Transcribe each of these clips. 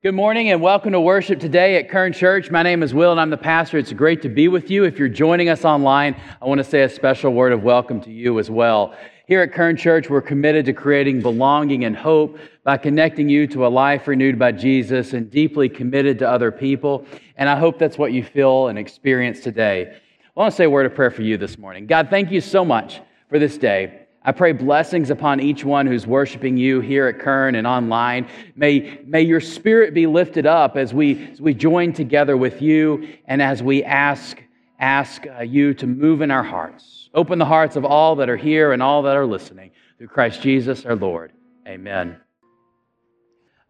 Good morning and welcome to worship today at Kern Church. My name is Will and I'm the pastor. It's great to be with you. If you're joining us online, I want to say a special word of welcome to you as well. Here at Kern Church, we're committed to creating belonging and hope by connecting you to a life renewed by Jesus and deeply committed to other people. And I hope that's what you feel and experience today. I want to say a word of prayer for you this morning. God, thank you so much for this day. I pray blessings upon each one who's worshiping you here at Kern and online. May, may your spirit be lifted up as we, as we join together with you and as we ask, ask uh, you to move in our hearts. Open the hearts of all that are here and all that are listening. Through Christ Jesus our Lord. Amen.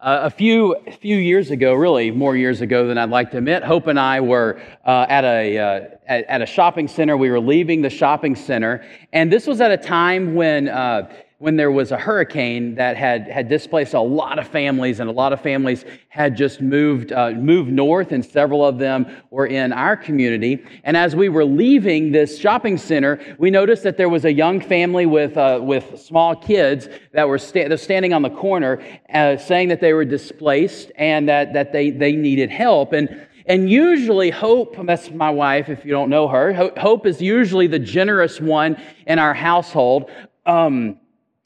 Uh, a few, few years ago, really more years ago than I'd like to admit, Hope and I were uh, at, a, uh, at, at, a shopping center. We were leaving the shopping center, and this was at a time when uh, when there was a hurricane that had, had displaced a lot of families, and a lot of families had just moved, uh, moved north, and several of them were in our community. And as we were leaving this shopping center, we noticed that there was a young family with, uh, with small kids that were sta- standing on the corner uh, saying that they were displaced and that, that they, they needed help. And and usually, Hope, that's my wife if you don't know her, Hope is usually the generous one in our household. Um,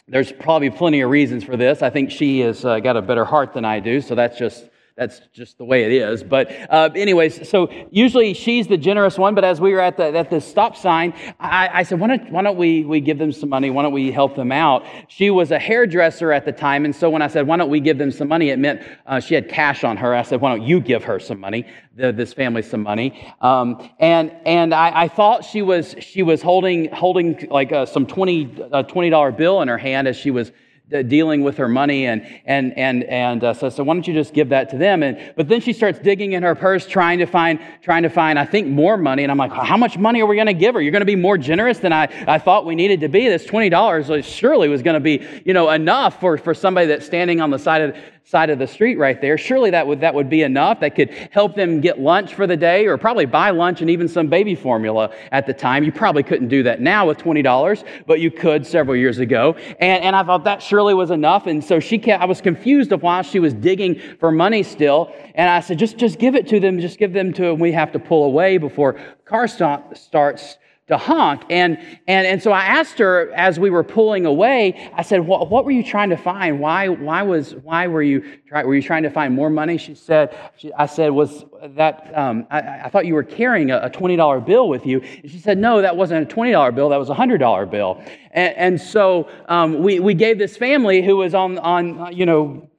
there's probably plenty of reasons for this. I think she has uh, got a better heart than I do, so that's just that's just the way it is. But, uh, anyways, so usually she's the generous one. But as we were at the, at the stop sign, I, I said, why don't, why don't we, we give them some money? Why don't we help them out? She was a hairdresser at the time. And so when I said, why don't we give them some money, it meant uh, she had cash on her. I said, why don't you give her some money, the, this family some money? Um, and and I, I, thought she was, she was holding, holding like uh, some 20, $20 bill in her hand as she was dealing with her money and and and and uh, so, so why don't you just give that to them? And but then she starts digging in her purse trying to find trying to find i think more money. And i'm like how much money are we going to give her? You're going to be more generous than i i thought we needed to be. This $20 surely was going to be you know enough for for somebody that's standing on the side of side of the street right there. Surely that would, that would be enough. That could help them get lunch for the day or probably buy lunch and even some baby formula at the time. You probably couldn't do that now with $20, but you could several years ago. And, and I thought that surely was enough. And so she kept, I was confused of why she was digging for money still. And I said, just, just give it to them. Just give them to them. We have to pull away before car stop starts to honk. And, and, and so I asked her as we were pulling away, I said, what, what were you trying to find? Why, why, was, why were, you try, were you trying to find more money? She said, she, I said, was that, um, I, I, thought you were carrying a, a, $20 bill with you. And she said, no, that wasn't a $20 bill, that was a $100 bill. And, and so um, we, we gave this family who was on, on you know,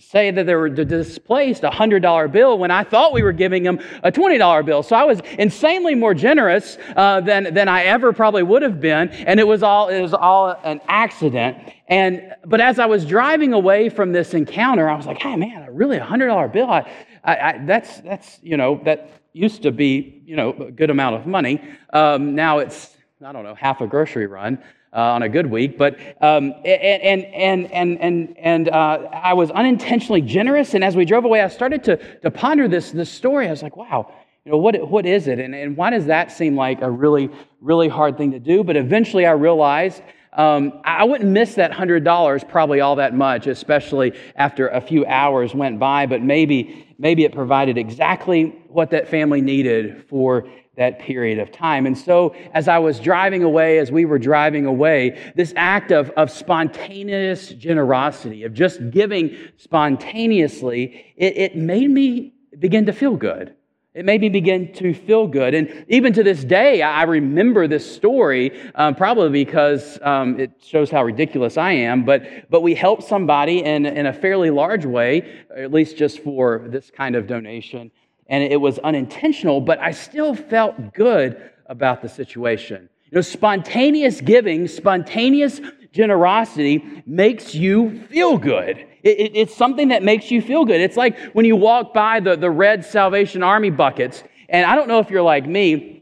say that they were displaced a $100 bill when I thought we were giving them a $20 bill. So I was insanely more generous uh, than, than I ever probably would have been. And it was all, it was all an accident. And, but as I was driving away from this encounter, I was like, hey, man, really a $100 bill? I, I, I, that's, that's, you know, that used to be, you know, a good amount of money. Um, now it's, I don't know, half a grocery run on a good week. But um, and and and and and uh, I was unintentionally generous. And as we drove away, I started to to ponder this this story. I was like, wow. You know, what, what is it? And, and why does that seem like a really, really hard thing to do? But eventually I realized um, I wouldn't miss that $100 probably all that much, especially after a few hours went by, but maybe, maybe it provided exactly what that family needed for that period of time. And so, as I was driving away, as we were driving away, this act of, of spontaneous generosity, of just giving spontaneously, it, it made me begin to feel good. It made me begin to feel good. And even to this day, I remember this story, um, probably because um, it shows how ridiculous I am. But, but we helped somebody in, in a fairly large way, at least just for this kind of donation and it was unintentional, but I still felt good about the situation. You know, spontaneous giving, spontaneous generosity makes you feel good. It, it, it's something that makes you feel good. It's like when you walk by the, the red Salvation Army buckets, and I don't know if you're like me,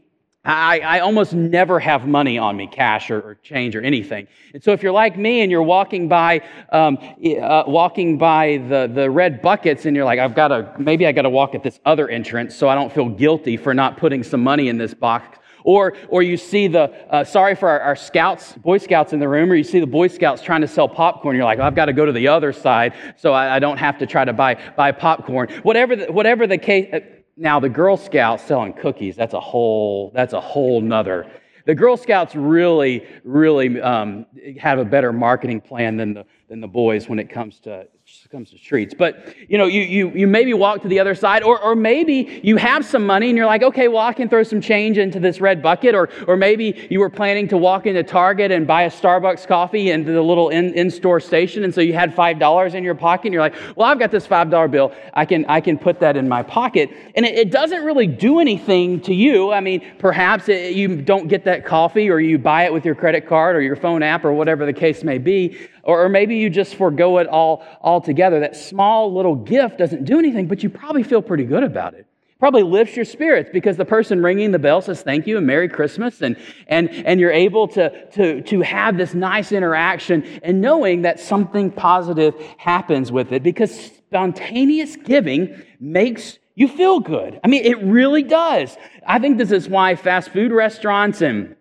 I, I, almost never have money on me, cash or, or, change or anything. And so, if you're like me and you're walking by, um, uh, walking by the, the red buckets, and you're like, I've got to, maybe I got to walk at this other entrance so I don't feel guilty for not putting some money in this box Or, or you see the, uh, sorry for our, our, scouts, Boy Scouts in the room, or you see the Boy Scouts trying to sell popcorn. You're like, well, I've got to go to the other side so I, I don't have to try to buy, buy popcorn. Whatever the, whatever the case. Now, the Girl Scouts selling cookies, that's a whole, that's a whole nother. The Girl Scouts really, really um, have a better marketing plan than the, than the boys when it comes to comes to treats. But you know, you, you, you maybe walk to the other side, or, or maybe you have some money and you're like, okay, well, I can throw some change into this red bucket. Or, or maybe you were planning to walk into Target and buy a Starbucks coffee into the little in, in-store station. And so you had $5 in your pocket and you're like, well, I've got this $5 bill. I can, I can put that in my pocket. And it, it doesn't really do anything to you. I mean, perhaps it, you don't get that coffee or you buy it with your credit card or your phone app or whatever the case may be. Or, or maybe you just forego it all altogether. That small little gift doesn't do anything, but you probably feel pretty good about it. Probably lifts your spirits because the person ringing the bell says thank you and merry christmas and, and, and you're able to, to, to have this nice interaction and knowing that something positive happens with it because spontaneous giving makes you feel good. I mean it really does. I think this is why fast food restaurants and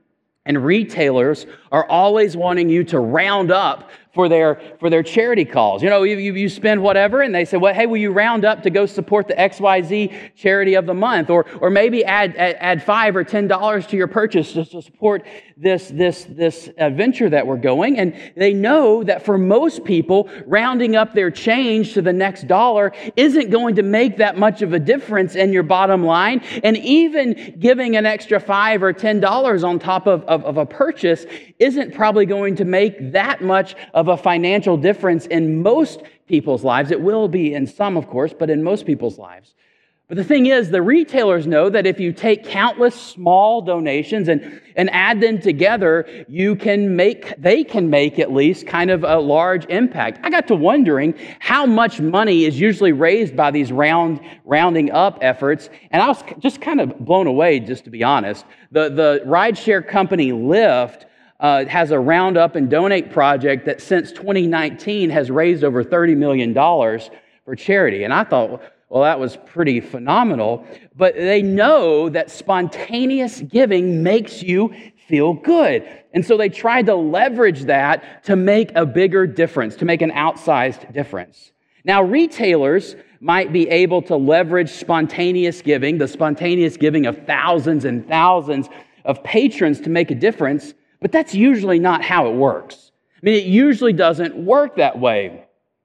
and retailers are always wanting you to round up for their, for their charity calls. You know, you, you spend whatever, and they say, well, hey, will you round up to go support the XYZ charity of the month? Or, or maybe add, add, add five or ten dollars to your purchase just to support this, this, this adventure that we're going. And they know that for most people, rounding up their change to the next dollar isn't going to make that much of a difference in your bottom line. And even giving an extra five or ten dollars on top of, of, of a purchase isn't probably going to make that much of of a financial difference in most people's lives. It will be in some, of course, but in most people's lives. But the thing is, the retailers know that if you take countless small donations and, and add them together, you can make, they can make at least kind of a large impact. I got to wondering how much money is usually raised by these round, rounding up efforts. And I was just kind of blown away, just to be honest. The, the rideshare company Lyft uh, has a Roundup and Donate project that since 2019 has raised over $30 million for charity. And I thought, well, that was pretty phenomenal. But they know that spontaneous giving makes you feel good. And so they tried to leverage that to make a bigger difference, to make an outsized difference. Now, retailers might be able to leverage spontaneous giving, the spontaneous giving of thousands and thousands of patrons to make a difference. But that's usually not how it works. I mean, it usually doesn't work that way.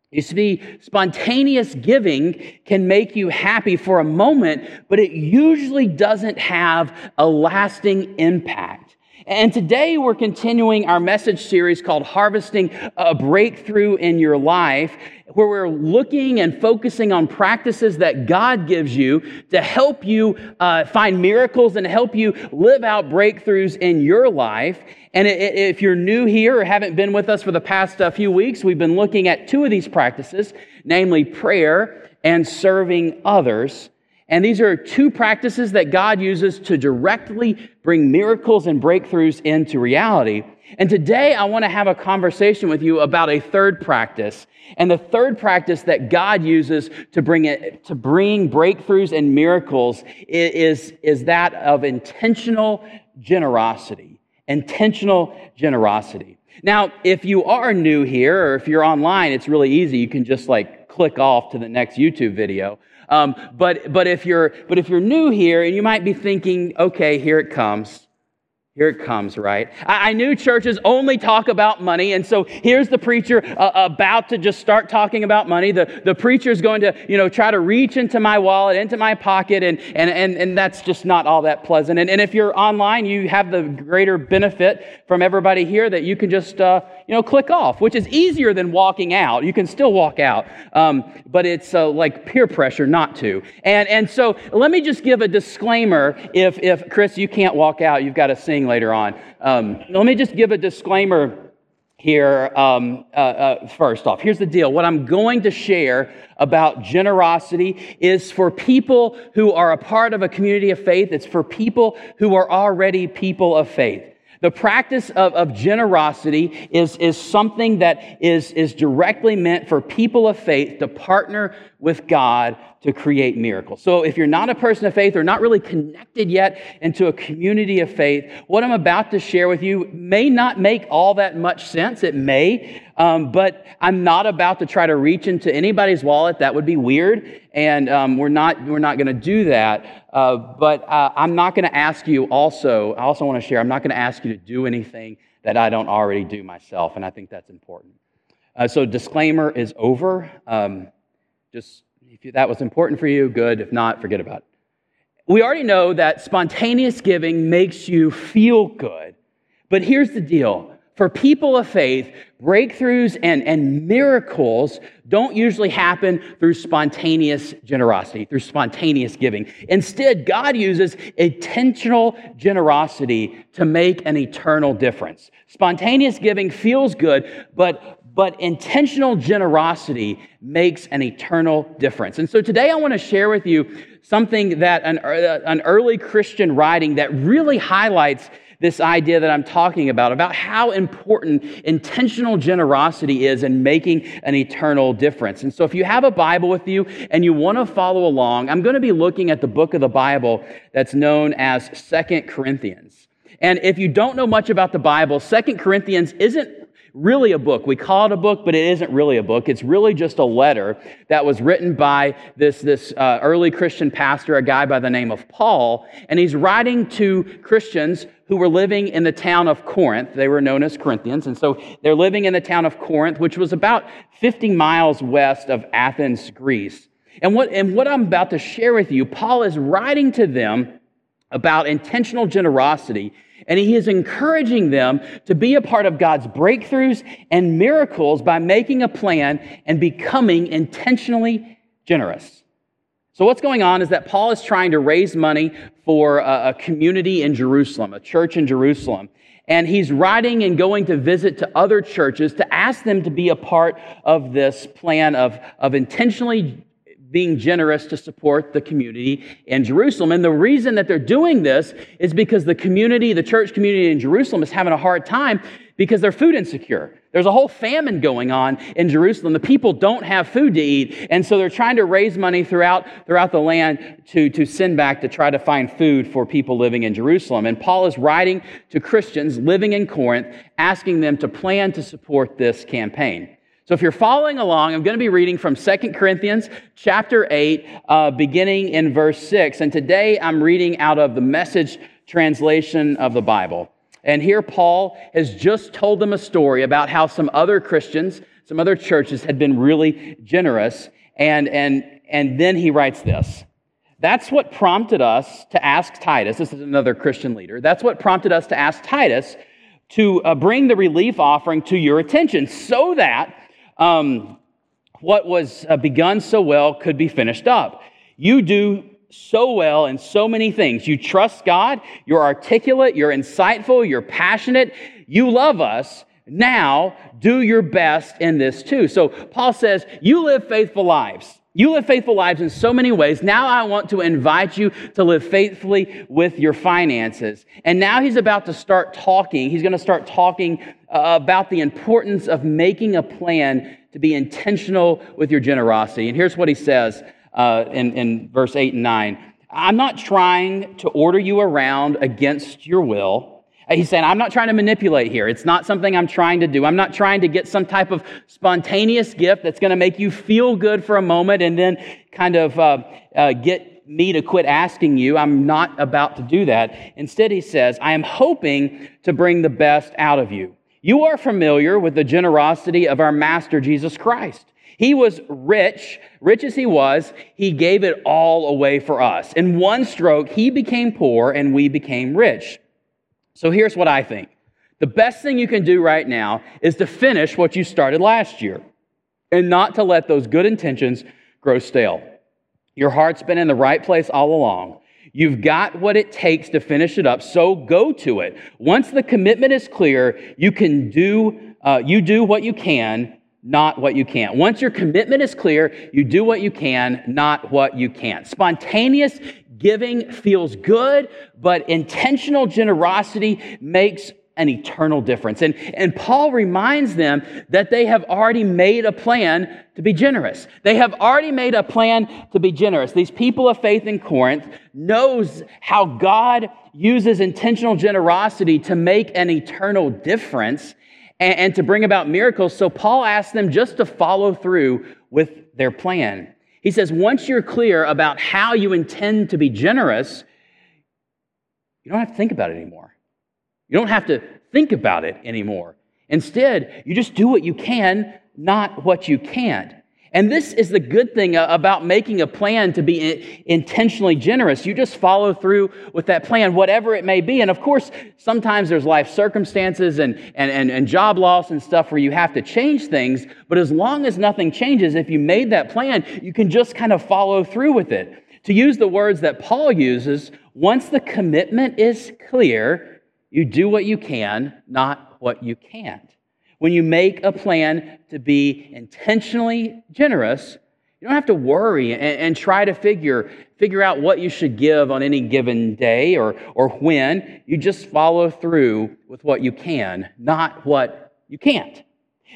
You see, spontaneous giving can make you happy for a moment, but it usually doesn't have a lasting impact. And today we're continuing our message series called Harvesting a Breakthrough in Your Life where we're looking and focusing on practices that God gives you to help you uh, find miracles and help you live out breakthroughs in your life. And if you're new here or haven't been with us for the past uh, few weeks, we've been looking at two of these practices, namely prayer and serving others. And these are two practices that God uses to directly bring miracles and breakthroughs into reality. And today I want to have a conversation with you about a third practice. And the third practice that God uses to bring it, to bring breakthroughs and miracles is, is that of intentional generosity. Intentional generosity. Now, if you are new here or if you're online, it's really easy. You can just like click off to the next YouTube video. Um, but, but, if you're, but if you're new here and you might be thinking, okay, here it comes. Here it comes, right? I, knew churches only talk about money, and so here's the preacher uh, about to just start talking about money. The, the preacher's going to, you know, try to reach into my wallet, into my pocket, and, and, and, and that's just not all that pleasant. And, and if you're online, you have the greater benefit from everybody here that you can just, uh, you know, click off, which is easier than walking out. You can still walk out, um, but it's uh, like peer pressure not to. And, and so let me just give a disclaimer if, if, Chris, you can't walk out, you've got to sing later on. Um, let me just give a disclaimer here um, uh, uh, first off. Here's the deal. What I'm going to share about generosity is for people who are a part of a community of faith. It's for people who are already people of faith. The practice of, of generosity is, is something that is, is directly meant for people of faith to partner with God to create miracles. So if you're not a person of faith or not really connected yet into a community of faith, what I'm about to share with you may not make all that much sense. It may, um, but I'm not about to try to reach into anybody's wallet. That would be weird, and um, we're not we're not going to do that. Uh, but uh, I'm not going to ask you. Also, I also want to share. I'm not going to ask you to do anything that I don't already do myself, and I think that's important. Uh, so disclaimer is over. Um, just if that was important for you, good. If not, forget about it. We already know that spontaneous giving makes you feel good. But here's the deal for people of faith, breakthroughs and, and miracles don't usually happen through spontaneous generosity, through spontaneous giving. Instead, God uses intentional generosity to make an eternal difference. Spontaneous giving feels good, but but intentional generosity makes an eternal difference. And so today I want to share with you something that an, uh, an early Christian writing that really highlights this idea that I'm talking about, about how important intentional generosity is in making an eternal difference. And so, if you have a Bible with you and you want to follow along, I'm going to be looking at the book of the Bible that's known as Second Corinthians. And if you don't know much about the Bible, Second Corinthians isn't really a book. We call it a book, but it isn't really a book. It's really just a letter that was written by this, this uh, early Christian pastor, a guy by the name of Paul. And he's writing to Christians who were living in the town of Corinth. They were known as Corinthians. And so they're living in the town of Corinth, which was about 50 miles west of Athens, Greece. And what, and what I'm about to share with you, Paul is writing to them about intentional generosity and he is encouraging them to be a part of God's breakthroughs and miracles by making a plan and becoming intentionally generous. So, what's going on is that Paul is trying to raise money for a, community in Jerusalem, a church in Jerusalem. And he's writing and going to visit to other churches to ask them to be a part of this plan of, of intentionally being generous to support the community in Jerusalem. And the reason that they're doing this is because the community, the church community in Jerusalem, is having a hard time because they're food insecure. There's a whole famine going on in Jerusalem. The people don't have food to eat. And so they're trying to raise money throughout, throughout the land to, to send back to try to find food for people living in Jerusalem. And Paul is writing to Christians living in Corinth, asking them to plan to support this campaign. So if you're following along, I'm going to be reading from 2 Corinthians chapter 8, uh, beginning in verse 6. And today I'm reading out of the message translation of the Bible. And here Paul has just told them a story about how some other Christians, some other churches had been really generous. And, and, and then he writes this. That's what prompted us to ask Titus, this is another Christian leader, that's what prompted us to ask Titus to uh, bring the relief offering to your attention so that um, what was uh, begun so well could be finished up. You do so well in so many things. You trust God, you're articulate, you're insightful, you're passionate, you love us. Now, do your best in this too. So, Paul says, You live faithful lives. You live faithful lives in so many ways. Now I want to invite you to live faithfully with your finances. And now he's about to start talking. He's going to start talking uh, about the importance of making a plan to be intentional with your generosity. And here's what he says uh, in, in verse 8 and 9 I'm not trying to order you around against your will. He's saying, I'm not trying to manipulate here. It's not something I'm trying to do. I'm not trying to get some type of spontaneous gift that's going to make you feel good for a moment and then kind of uh, uh, get me to quit asking you. I'm not about to do that. Instead, he says, I am hoping to bring the best out of you. You are familiar with the generosity of our Master Jesus Christ. He was rich, rich as he was, he gave it all away for us. In one stroke, he became poor and we became rich. So here's what I think the best thing you can do right now is to finish what you started last year and not to let those good intentions grow stale. Your heart's been in the right place all along. You've got what it takes to finish it up, so go to it. Once the commitment is clear, you can do, uh, you do what you can, not what you can't. Once your commitment is clear, you do what you can, not what you can't. Spontaneous giving feels good, but intentional generosity makes an eternal difference. And, and Paul reminds them that they have already made a plan to be generous. They have already made a plan to be generous. These people of faith in Corinth knows how God uses intentional generosity to make an eternal difference and, and to bring about miracles. So Paul asks them just to follow through with their plan. He says, once you're clear about how you intend to be generous, you don't have to think about it anymore. You don't have to think about it anymore. Instead, you just do what you can, not what you can't. And this is the good thing uh, about making a plan to be intentionally generous. You just follow through with that plan, whatever it may be. And of course, sometimes there's life circumstances and, and, and, and, job loss and stuff where you have to change things. But as long as nothing changes, if you made that plan, you can just kind of follow through with it. To use the words that Paul uses, once the commitment is clear, you do what you can, not what you can't. When you make a plan to be intentionally generous, you don't have to worry and, and, try to figure, figure out what you should give on any given day or, or when. You just follow through with what you can, not what you can't.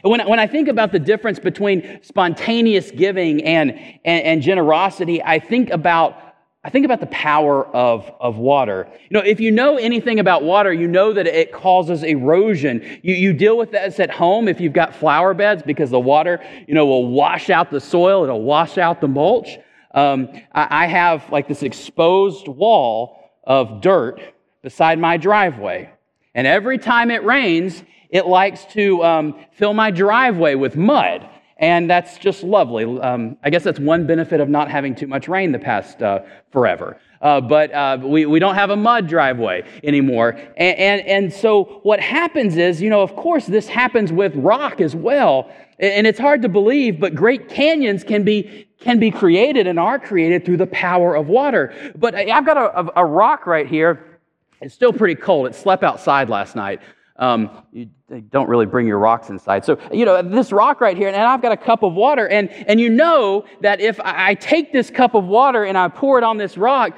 When, when I think about the difference between spontaneous giving and, and, and generosity, I think about I think about the power of, of water. You know, if you know anything about water, you know that it causes erosion. You, you deal with this at home if you've got flower beds because the water, you know, will wash out the soil, it'll wash out the mulch. Um, I, I have like this exposed wall of dirt beside my driveway. And every time it rains, it likes to um, fill my driveway with mud. And that's just lovely. Um, I guess that's one benefit of not having too much rain the past uh, forever. Uh, but uh, we, we don't have a mud driveway anymore. And, and, and so what happens is, you know, of course, this happens with rock as well. And it's hard to believe, but great canyons can be, can be created and are created through the power of water. But I've got a, a rock right here. It's still pretty cold. It slept outside last night. Um, you don't really bring your rocks inside. So, you know, this rock right here, and I've got a cup of water, and, and you know that if I take this cup of water and I pour it on this rock,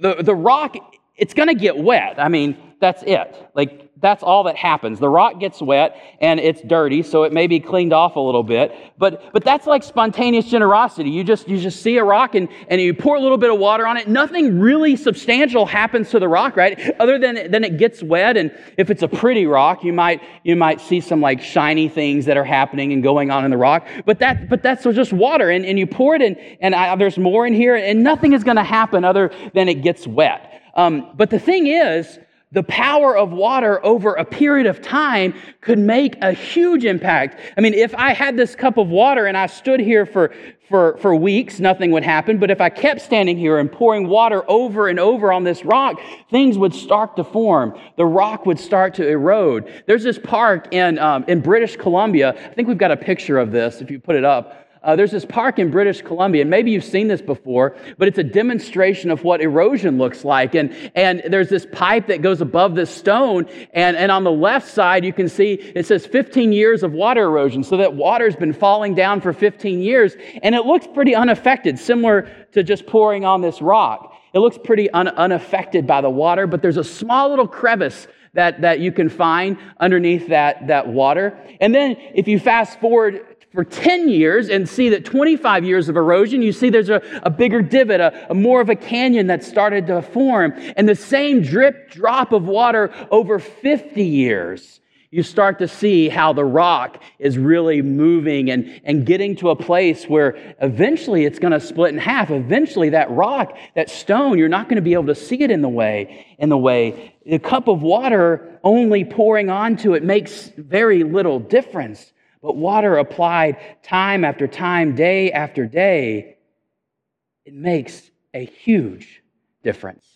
the, the rock, it's going to get wet. I mean, that's it. Like, that's all that happens. The rock gets wet and it's dirty, so it may be cleaned off a little bit. But, but that's like spontaneous generosity. You just, you just see a rock and, and you pour a little bit of water on it. Nothing really substantial happens to the rock, right? Other than, than it gets wet. And if it's a pretty rock, you might, you might see some like shiny things that are happening and going on in the rock. But, that, but that's just water. And, and you pour it in, and I, there's more in here, and nothing is going to happen other than it gets wet. Um, but the thing is, the power of water over a period of time could make a huge impact. I mean, if I had this cup of water and I stood here for, for, for weeks, nothing would happen. But if I kept standing here and pouring water over and over on this rock, things would start to form. The rock would start to erode. There's this park in, um, in British Columbia. I think we've got a picture of this if you put it up. Uh, there's this park in British Columbia, and maybe you've seen this before, but it's a demonstration of what erosion looks like. And, and there's this pipe that goes above this stone, and, and on the left side, you can see it says 15 years of water erosion. So that water's been falling down for 15 years, and it looks pretty unaffected, similar to just pouring on this rock. It looks pretty un- unaffected by the water, but there's a small little crevice that, that you can find underneath that, that water. And then if you fast forward for 10 years and see that 25 years of erosion, you see there's a, a bigger divot, a, a more of a canyon that started to form. And the same drip drop of water over 50 years you start to see how the rock is really moving and, and getting to a place where eventually it's going to split in half. Eventually, that rock, that stone, you're not going to be able to see it in the way. In the way, the cup of water only pouring onto it makes very little difference. But water applied time after time, day after day, it makes a huge difference.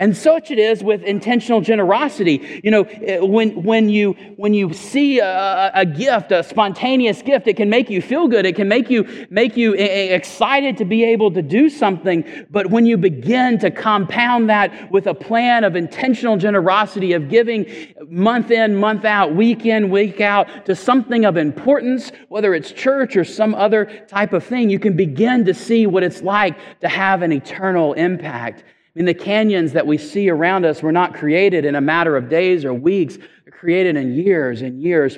And such it is with intentional generosity. You know, eh, when, when, you, when you see a, a, gift, a spontaneous gift, it can make you feel good. It can make you, make you eh, eh, excited to be able to do something. But when you begin to compound that with a plan of intentional generosity, of giving month in, month out, week in, week out to something of importance, whether it's church or some other type of thing, you can begin to see what it's like to have an eternal impact I mean, the canyons that we see around us were not created in a matter of days or weeks, they're created in years and years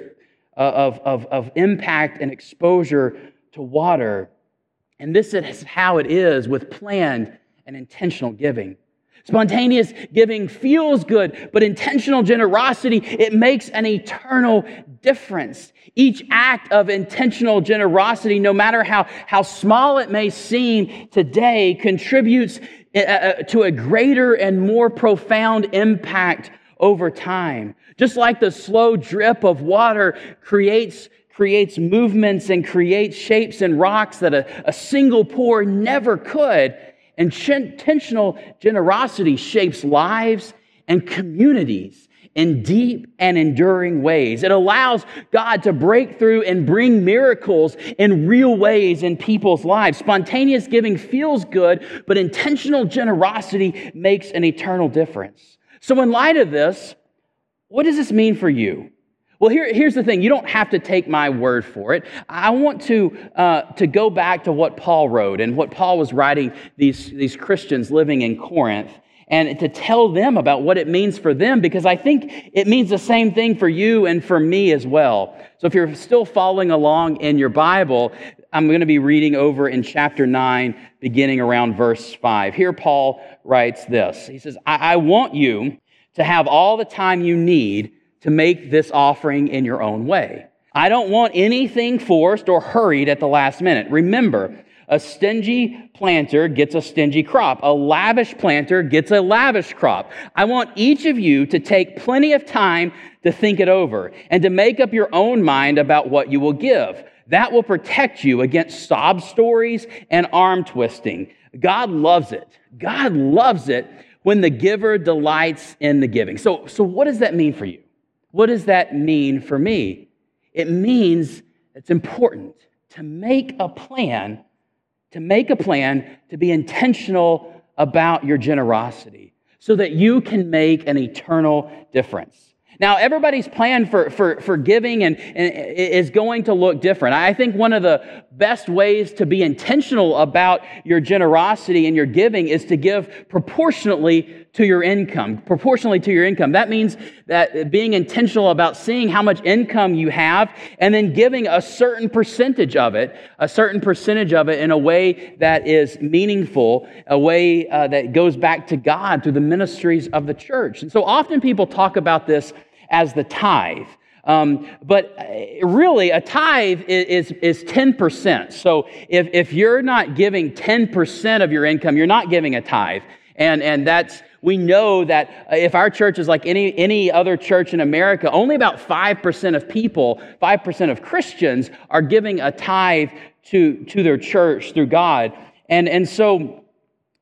of, of, of impact and exposure to water. And this is how it is with planned and intentional giving. Spontaneous giving feels good, but intentional generosity, it makes an eternal difference. Each act of intentional generosity, no matter how, how small it may seem today, contributes uh, uh, Eh, eh, eh, to a greater and more profound impact over time. Just like the slow drip of water creates, creates movements and creates shapes and rocks that a, a single pour never could, intentional generosity shapes lives and communities in deep and enduring ways. It allows God to break through and bring miracles in real ways in people's lives. Spontaneous giving feels good, but intentional generosity makes an eternal difference. So, in light of this, what does this mean for you? Well, here, here's the thing. You don't have to take my word for it. I want to, uh, to go back to what Paul wrote and what Paul was writing these, these Christians living in Corinth and to tell them about what it means for them because I think it means the same thing for you and for me as well. So if you're still following along in your Bible, I'm going to be reading over in chapter 9, beginning around verse 5. Here, Paul writes this He says, I, I want you to have all the time you need to make this offering in your own way. I don't want anything forced or hurried at the last minute. Remember, a stingy planter gets a stingy crop. A lavish planter gets a lavish crop. I want each of you to take plenty of time to think it over and to make up your own mind about what you will give. That will protect you against sob stories and arm twisting. God loves it. God loves it when the giver delights in the giving. So, so what does that mean for you? What does that mean for me? It means it's important to make a plan to make a plan to be intentional about your generosity so that you can make an eternal difference. Now, everybody's plan for, for, for giving and, and is going to look different. I think one of the best ways to be intentional about your generosity and your giving is to give proportionately to your income, proportionally to your income. That means that being intentional about seeing how much income you have and then giving a certain percentage of it, a certain percentage of it in a way that is meaningful, a way uh, that goes back to God through the ministries of the church. And so often people talk about this as the tithe. Um, but uh, really, a tithe is, is, is 10%. So if, if you're not giving 10% of your income, you're not giving a tithe. And, and that's, we know that uh, if our church is like any, any other church in America, only about 5% of people, 5% of Christians are giving a tithe to, to their church through God. And, and so,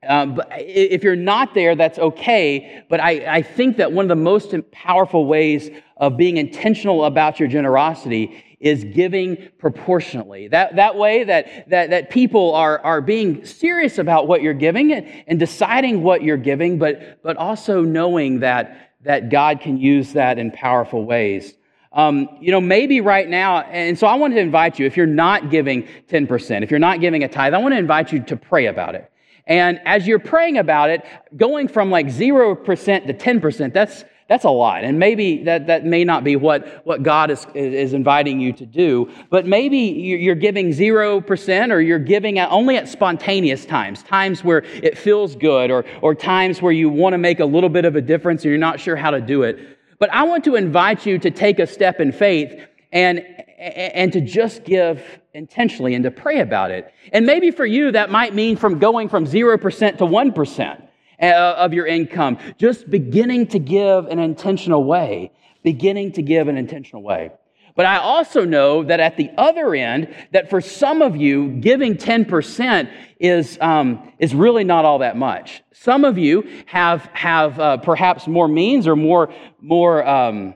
um, if you're not there, that's okay. But I, I think that one of the most powerful ways of being intentional about your generosity is giving proportionately. That, that way that, that, that people are, are being serious about what you're giving and, and deciding what you're giving, but, but also knowing that, that God can use that in powerful ways. Um, you know, maybe right now, and so I want to invite you, if you're not giving 10%, if you're not giving a tithe, I want to invite you to pray about it. And as you're praying about it, going from like 0% to 10%, that's, that's a lot. And maybe that, that may not be what, what God is, is inviting you to do. But maybe you're giving 0% or you're giving at, only at spontaneous times, times where it feels good or, or times where you want to make a little bit of a difference and you're not sure how to do it. But I want to invite you to take a step in faith and, and to just give intentionally and to pray about it. And maybe for you, that might mean from going from 0% to 1%. Uh, of your income. Just beginning to give an intentional way. Beginning to give an intentional way. But I also know that at the other end, that for some of you, giving 10% is, um, is really not all that much. Some of you have, have uh, perhaps more means or more, more um,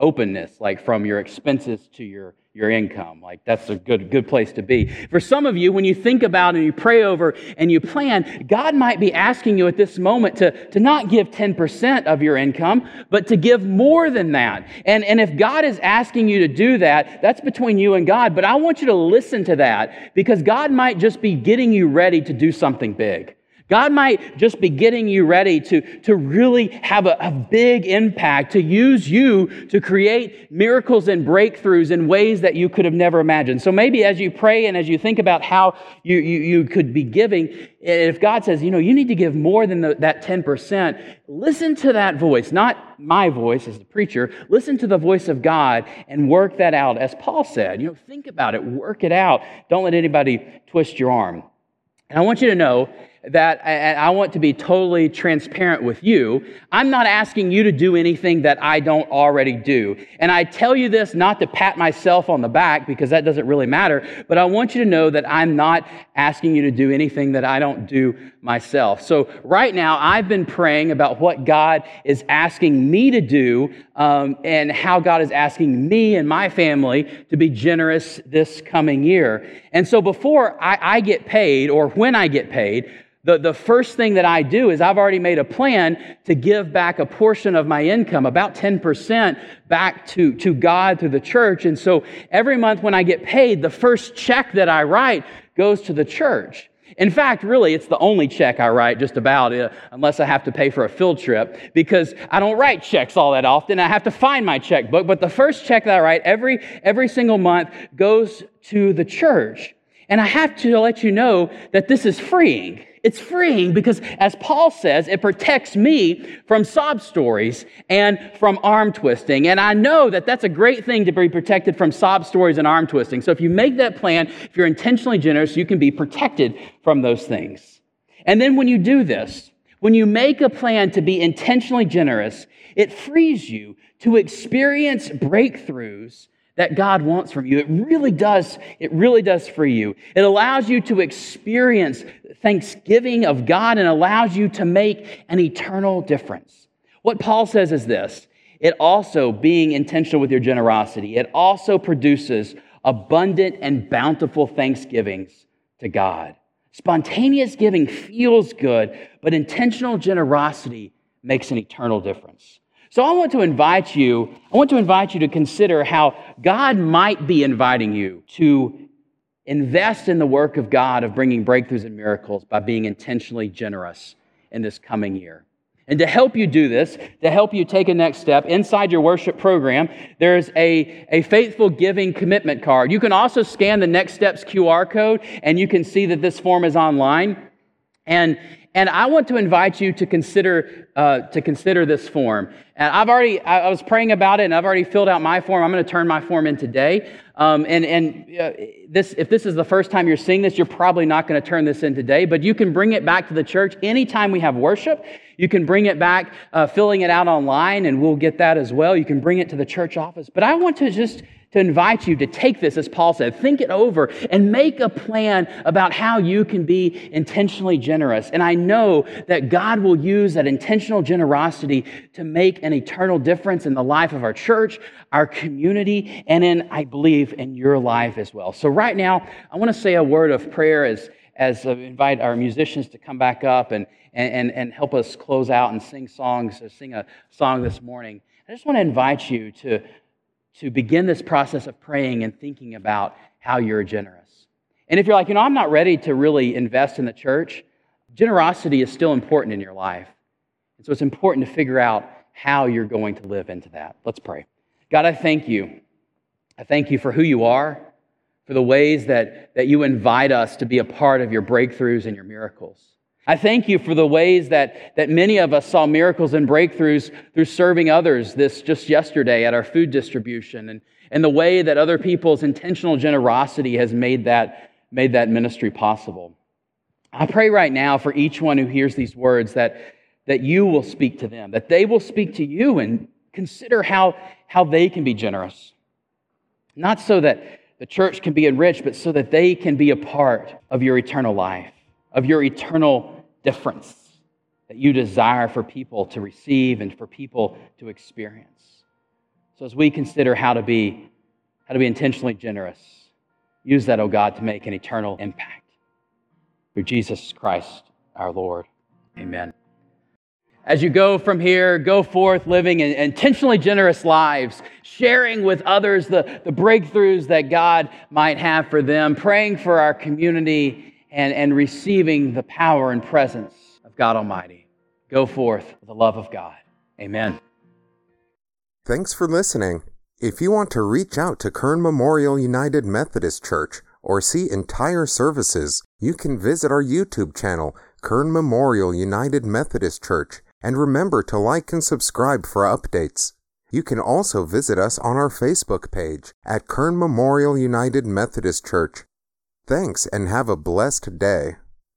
openness, like from your expenses to your your income. Like that's a good, good place to be. For some of you, when you think about and you pray over and you plan, God might be asking you at this moment to, to not give 10% of your income, but to give more than that. And, and if God is asking you to do that, that's between you and God. But I want you to listen to that because God might just be getting you ready to do something big. God might just be getting you ready to, to really have a, a, big impact, to use you to create miracles and breakthroughs in ways that you could have never imagined. So maybe as you pray and as you think about how you, you, you could be giving, if God says, you know, you need to give more than the, that 10%, listen to that voice, not my voice as the preacher. Listen to the voice of God and work that out. As Paul said, you know, think about it, work it out. Don't let anybody twist your arm. And I want you to know that I want to be totally transparent with you. I'm not asking you to do anything that I don't already do. And I tell you this not to pat myself on the back because that doesn't really matter, but I want you to know that I'm not asking you to do anything that I don't do myself. So right now, I've been praying about what God is asking me to do um, and how God is asking me and my family to be generous this coming year. And so before I, I get paid or when I get paid, the, the first thing that I do is I've already made a plan to give back a portion of my income, about 10% back to, to God through the church. And so every month when I get paid, the first check that I write goes to the church. In fact, really, it's the only check I write just about, uh, unless I have to pay for a field trip, because I don't write checks all that often. I have to find my checkbook. But the first check that I write every, every single month goes to the church. And I have to let you know that this is freeing. It's freeing because, as Paul says, it protects me from sob stories and from arm twisting. And I know that that's a great thing to be protected from sob stories and arm twisting. So if you make that plan, if you're intentionally generous, you can be protected from those things. And then when you do this, when you make a plan to be intentionally generous, it frees you to experience breakthroughs that God wants from you. It really does, it really does free you. It allows you to experience thanksgiving of God and allows you to make an eternal difference. What Paul says is this it also, being intentional with your generosity, it also produces abundant and bountiful thanksgivings to God. Spontaneous giving feels good, but intentional generosity makes an eternal difference. So I want to invite you, I want to invite you to consider how God might be inviting you to invest in the work of God of bringing breakthroughs and miracles by being intentionally generous in this coming year. And to help you do this, to help you take a next step, inside your worship program, there's a, a faithful giving commitment card. You can also scan the Next Steps QR code, and you can see that this form is online. And, and I want to invite you to consider, uh, to consider this form. And I've already, I was praying about it and I've already filled out my form. I'm going to turn my form in today. Um, and and uh, this, if this is the first time you're seeing this, you're probably not going to turn this in today, but you can bring it back to the church anytime we have worship. You can bring it back, uh, filling it out online, and we'll get that as well. You can bring it to the church office. But I want to just to invite you to take this, as Paul said, think it over and make a plan about how you can be intentionally generous. And I know that God will use that intentional generosity to make an eternal difference in the life of our church, our community, and in, I believe, in your life as well. So, right now, I want to say a word of prayer as, as I invite our musicians to come back up and, and, and help us close out and sing songs, sing a song this morning. I just want to invite you to to begin this process of praying and thinking about how you're generous. And if you're like, you know, I'm not ready to really invest in the church, generosity is still important in your life. And so it's important to figure out how you're going to live into that. Let's pray. God, I thank you. I thank you for who you are, for the ways that, that you invite us to be a part of your breakthroughs and your miracles. I thank you for the ways that, that many of us saw miracles and breakthroughs through serving others this just yesterday at our food distribution and, and the way that other people's intentional generosity has made that, made that ministry possible. I pray right now for each one who hears these words that, that you will speak to them, that they will speak to you and consider how, how they can be generous. Not so that the church can be enriched, but so that they can be a part of your eternal life, of your eternal difference that you desire for people to receive and for people to experience. So as we consider how to be how to be intentionally generous, use that, oh God, to make an eternal impact. Through Jesus Christ our Lord. Amen. As you go from here, go forth living intentionally generous lives, sharing with others the, the breakthroughs that God might have for them, praying for our community and, and receiving the power and presence of God Almighty. Go forth with the love of God. Amen. Thanks for listening. If you want to reach out to Kern Memorial United Methodist Church or see entire services, you can visit our YouTube channel, Kern Memorial United Methodist Church, and remember to like and subscribe for updates. You can also visit us on our Facebook page at Kern Memorial United Methodist Church. Thanks and have a blessed day.